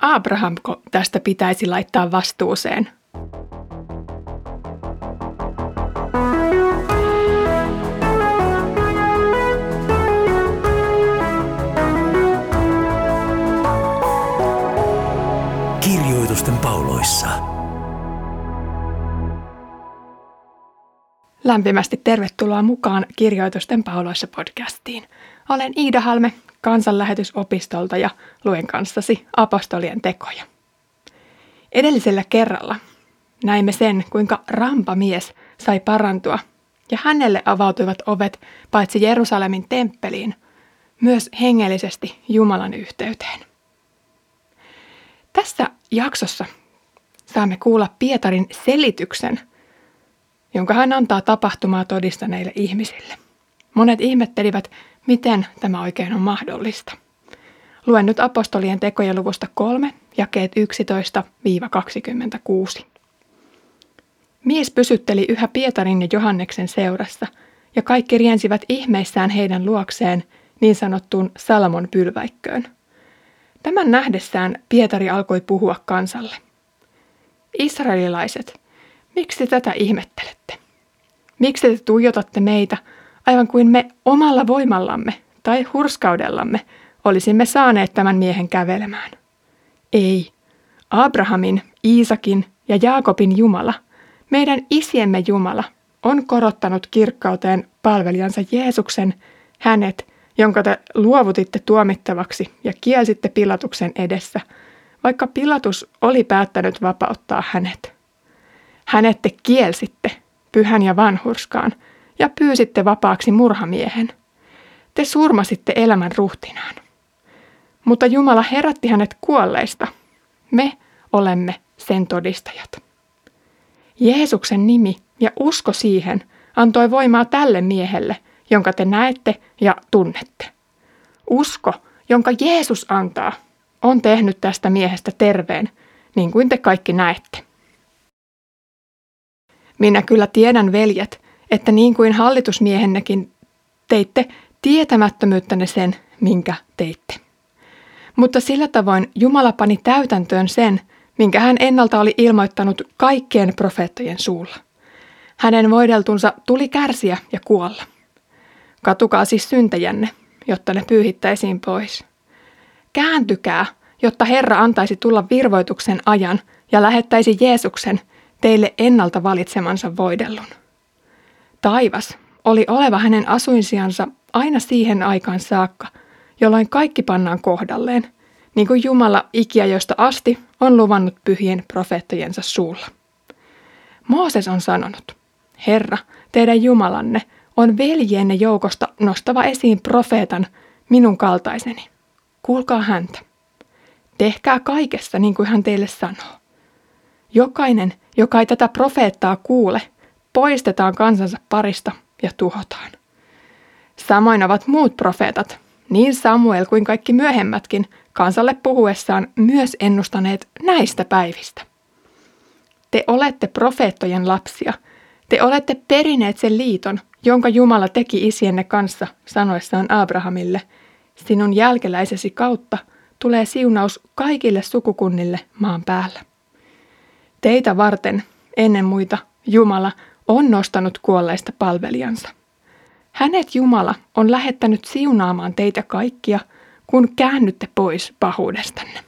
Abrahamko tästä pitäisi laittaa vastuuseen? Kirjoitusten pauloissa. Lämpimästi tervetuloa mukaan Kirjoitusten pauloissa podcastiin. Olen Iida Halme kansanlähetysopistolta ja luen kanssasi apostolien tekoja. Edellisellä kerralla näimme sen, kuinka rampamies sai parantua ja hänelle avautuivat ovet paitsi Jerusalemin temppeliin, myös hengellisesti Jumalan yhteyteen. Tässä jaksossa saamme kuulla Pietarin selityksen, jonka hän antaa tapahtumaa todistaneille ihmisille. Monet ihmettelivät, miten tämä oikein on mahdollista. Luen nyt apostolien tekojen luvusta 3, jakeet 11-26. Mies pysytteli yhä Pietarin ja Johanneksen seurassa, ja kaikki riensivät ihmeissään heidän luokseen niin sanottuun Salomon pylväikköön. Tämän nähdessään Pietari alkoi puhua kansalle. Israelilaiset, miksi tätä ihmettelette? Miksi te tuijotatte meitä, aivan kuin me omalla voimallamme tai hurskaudellamme olisimme saaneet tämän miehen kävelemään? Ei. Abrahamin, Iisakin ja Jaakobin Jumala, meidän isiemme Jumala, on korottanut kirkkauteen palvelijansa Jeesuksen, hänet, jonka te luovutitte tuomittavaksi ja kielsitte Pilatuksen edessä, vaikka Pilatus oli päättänyt vapauttaa hänet. Hänet te kielsitte, pyhän ja vanhurskaan, ja pyysitte vapaaksi murhamiehen. Te surmasitte elämän ruhtinaan. Mutta Jumala herätti hänet kuolleista. Me olemme sen todistajat. Jeesuksen nimi ja usko siihen antoi voimaa tälle miehelle, jonka te näette ja tunnette. Usko, jonka Jeesus antaa, on tehnyt tästä miehestä terveen, niin kuin te kaikki näette. Minä kyllä tiedän, veljet, että niin kuin hallitusmiehennekin teitte tietämättömyyttänne sen, minkä teitte. Mutta sillä tavoin Jumala pani täytäntöön sen, minkä hän ennalta oli ilmoittanut kaikkien profeettojen suulla. Hänen voideltunsa tuli kärsiä ja kuolla. Katukaa siis syntäjänne, jotta ne pyyhittäisiin pois. Kääntykää, jotta Herra antaisi tulla virvoituksen ajan ja lähettäisi Jeesuksen, teille ennalta valitsemansa voidellun. Taivas oli oleva hänen asuinsiansa aina siihen aikaan saakka, jolloin kaikki pannaan kohdalleen, niin kuin Jumala ikiä josta asti on luvannut pyhien profeettojensa suulla. Mooses on sanonut, Herra, teidän Jumalanne, on veljienne joukosta nostava esiin profeetan, minun kaltaiseni. Kuulkaa häntä. Tehkää kaikessa niin kuin hän teille sanoo. Jokainen, joka ei tätä profeettaa kuule, poistetaan kansansa parista ja tuhotaan. Samoin ovat muut profeetat, niin Samuel kuin kaikki myöhemmätkin, kansalle puhuessaan myös ennustaneet näistä päivistä. Te olette profeettojen lapsia. Te olette perineet sen liiton, jonka Jumala teki isienne kanssa sanoessaan Abrahamille, sinun jälkeläisesi kautta tulee siunaus kaikille sukukunnille maan päällä. Teitä varten, ennen muita, Jumala on nostanut kuolleista palvelijansa. Hänet Jumala on lähettänyt siunaamaan teitä kaikkia, kun käännytte pois pahuudestanne.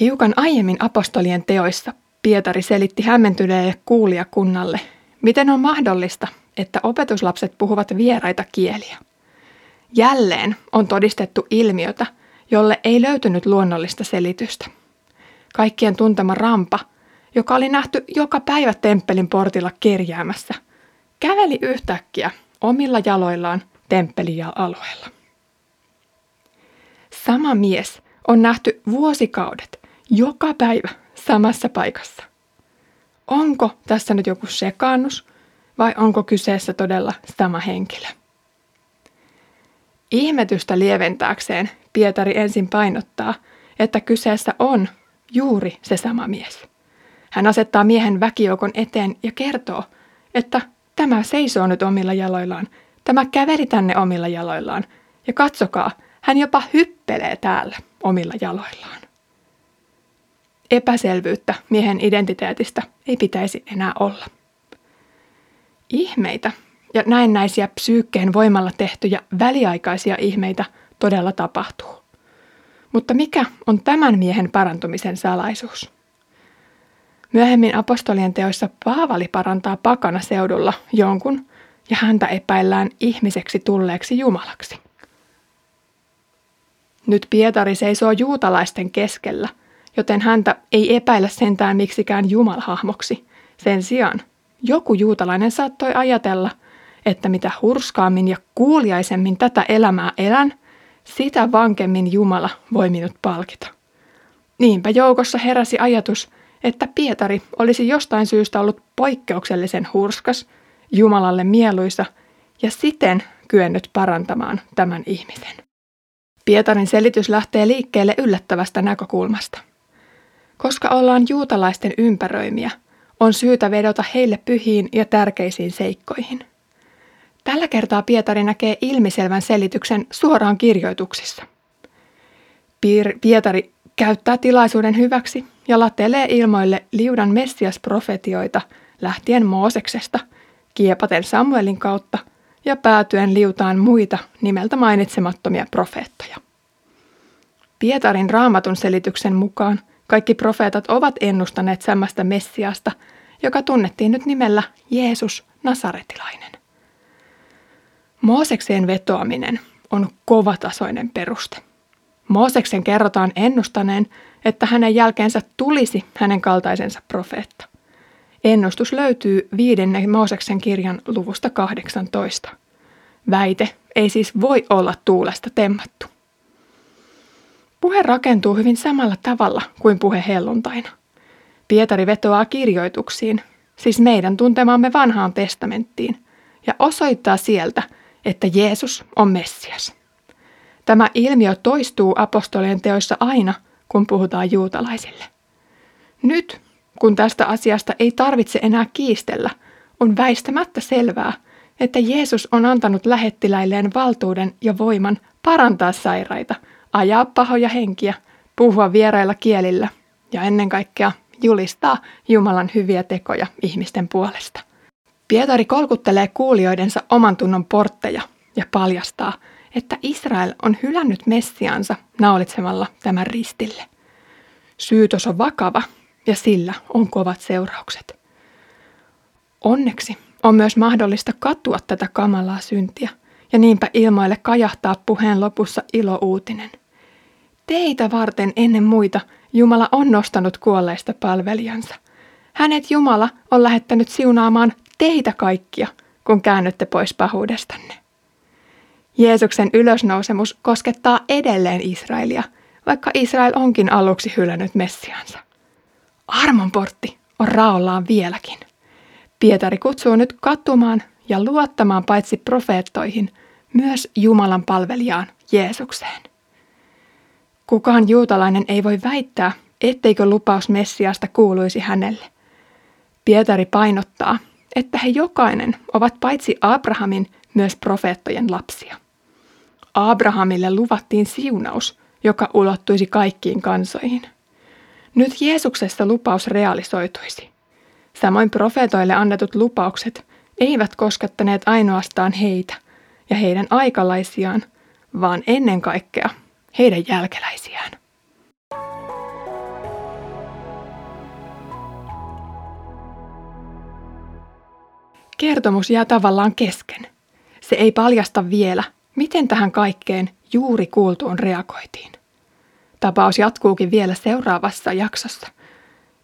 Hiukan aiemmin apostolien teoissa Pietari selitti hämmentyneelle kuulijakunnalle, miten on mahdollista, että opetuslapset puhuvat vieraita kieliä. Jälleen on todistettu ilmiötä, jolle ei löytynyt luonnollista selitystä. Kaikkien tuntema rampa – joka oli nähty joka päivä temppelin portilla kerjäämässä, käveli yhtäkkiä omilla jaloillaan temppelin alueella. Sama mies on nähty vuosikaudet joka päivä samassa paikassa. Onko tässä nyt joku sekaannus vai onko kyseessä todella sama henkilö? Ihmetystä lieventääkseen Pietari ensin painottaa, että kyseessä on juuri se sama mies. Hän asettaa miehen väkijoukon eteen ja kertoo, että tämä seisoo nyt omilla jaloillaan, tämä käveli tänne omilla jaloillaan, ja katsokaa, hän jopa hyppelee täällä omilla jaloillaan. epäselvyyttä miehen identiteetistä ei pitäisi enää olla. Ihmeitä ja näennäisiä psyykkeen voimalla tehtyjä väliaikaisia ihmeitä todella tapahtuu. Mutta mikä on tämän miehen parantumisen salaisuus? Myöhemmin apostolien teoissa Paavali parantaa pakana seudulla jonkun ja häntä epäillään ihmiseksi tulleeksi Jumalaksi. Nyt Pietari seisoo juutalaisten keskellä, joten häntä ei epäillä sentään miksikään jumalhahmoksi. Sen sijaan joku juutalainen saattoi ajatella, että mitä hurskaammin ja kuuliaisemmin tätä elämää elän, sitä vankemmin Jumala voi minut palkita. Niinpä joukossa heräsi ajatus, että Pietari olisi jostain syystä ollut poikkeuksellisen hurskas, Jumalalle mieluisa ja siten kyennyt parantamaan tämän ihmisen. Pietarin selitys lähtee liikkeelle yllättävästä näkökulmasta. Koska ollaan juutalaisten ympäröimiä, on syytä vedota heille pyhiin ja tärkeisiin seikkoihin. Tällä kertaa Pietari näkee ilmiselvän selityksen suoraan kirjoituksissa. Pietari käyttää tilaisuuden hyväksi ja latelee ilmoille liudan messiasprofetioita lähtien Mooseksesta, kiepaten Samuelin kautta ja päätyen liutaan muita nimeltä mainitsemattomia profeettoja. Pietarin raamatun selityksen mukaan kaikki profeetat ovat ennustaneet samasta Messiasta, joka tunnettiin nyt nimellä Jeesus Nasaretilainen. Moosekseen vetoaminen on kovatasoinen peruste. Mooseksen kerrotaan ennustaneen, että hänen jälkeensä tulisi hänen kaltaisensa profeetta. Ennustus löytyy viidennen Mooseksen kirjan luvusta 18. Väite ei siis voi olla tuulesta temmattu. Puhe rakentuu hyvin samalla tavalla kuin puhe helluntaina. Pietari vetoaa kirjoituksiin, siis meidän tuntemamme vanhaan testamenttiin, ja osoittaa sieltä, että Jeesus on Messias. Tämä ilmiö toistuu apostolien teoissa aina, kun puhutaan juutalaisille. Nyt, kun tästä asiasta ei tarvitse enää kiistellä, on väistämättä selvää, että Jeesus on antanut lähettiläilleen valtuuden ja voiman parantaa sairaita, ajaa pahoja henkiä, puhua vierailla kielillä ja ennen kaikkea julistaa Jumalan hyviä tekoja ihmisten puolesta. Pietari kolkuttelee kuulijoidensa oman tunnon portteja ja paljastaa, että Israel on hylännyt Messiansa naulitsemalla tämän ristille. Syytös on vakava ja sillä on kovat seuraukset. Onneksi on myös mahdollista katua tätä kamalaa syntiä ja niinpä ilmoille kajahtaa puheen lopussa ilouutinen. Teitä varten ennen muita Jumala on nostanut kuolleista palvelijansa. Hänet Jumala on lähettänyt siunaamaan teitä kaikkia, kun käännytte pois pahuudestanne. Jeesuksen ylösnousemus koskettaa edelleen Israelia, vaikka Israel onkin aluksi hylännyt Messiansa. Armon portti on raollaan vieläkin. Pietari kutsuu nyt katumaan ja luottamaan paitsi profeettoihin, myös Jumalan palvelijaan Jeesukseen. Kukaan juutalainen ei voi väittää, etteikö lupaus Messiasta kuuluisi hänelle. Pietari painottaa, että he jokainen ovat paitsi Abrahamin myös profeettojen lapsia. Abrahamille luvattiin siunaus, joka ulottuisi kaikkiin kansoihin. Nyt Jeesuksessa lupaus realisoituisi. Samoin profeetoille annetut lupaukset eivät koskettaneet ainoastaan heitä ja heidän aikalaisiaan, vaan ennen kaikkea heidän jälkeläisiään. Kertomus jää tavallaan kesken. Se ei paljasta vielä, miten tähän kaikkeen juuri kuultuun reagoitiin. Tapaus jatkuukin vielä seuraavassa jaksossa,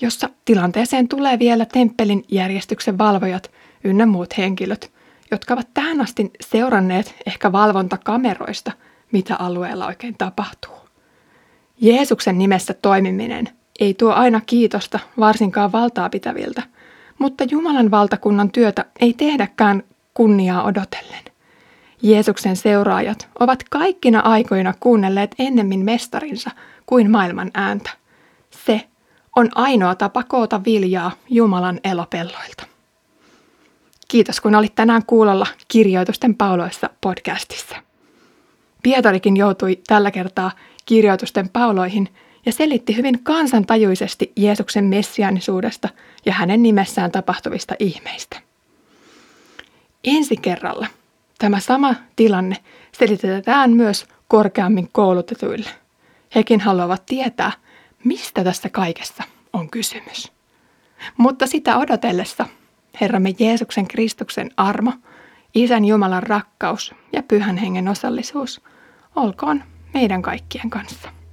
jossa tilanteeseen tulee vielä temppelin järjestyksen valvojat ynnä muut henkilöt, jotka ovat tähän asti seuranneet ehkä valvontakameroista, mitä alueella oikein tapahtuu. Jeesuksen nimessä toimiminen ei tuo aina kiitosta varsinkaan valtaa pitäviltä, mutta Jumalan valtakunnan työtä ei tehdäkään kunniaa odotellen. Jeesuksen seuraajat ovat kaikkina aikoina kuunnelleet ennemmin mestarinsa kuin maailman ääntä. Se on ainoa tapa koota viljaa Jumalan elopelloilta. Kiitos kun olit tänään kuulolla kirjoitusten pauloissa podcastissa. Pietarikin joutui tällä kertaa kirjoitusten pauloihin ja selitti hyvin kansantajuisesti Jeesuksen messiaanisuudesta ja hänen nimessään tapahtuvista ihmeistä. Ensi kerralla tämä sama tilanne selitetään myös korkeammin koulutetuille. Hekin haluavat tietää, mistä tässä kaikessa on kysymys. Mutta sitä odotellessa Herramme Jeesuksen Kristuksen armo, Isän Jumalan rakkaus ja Pyhän Hengen osallisuus olkoon meidän kaikkien kanssa.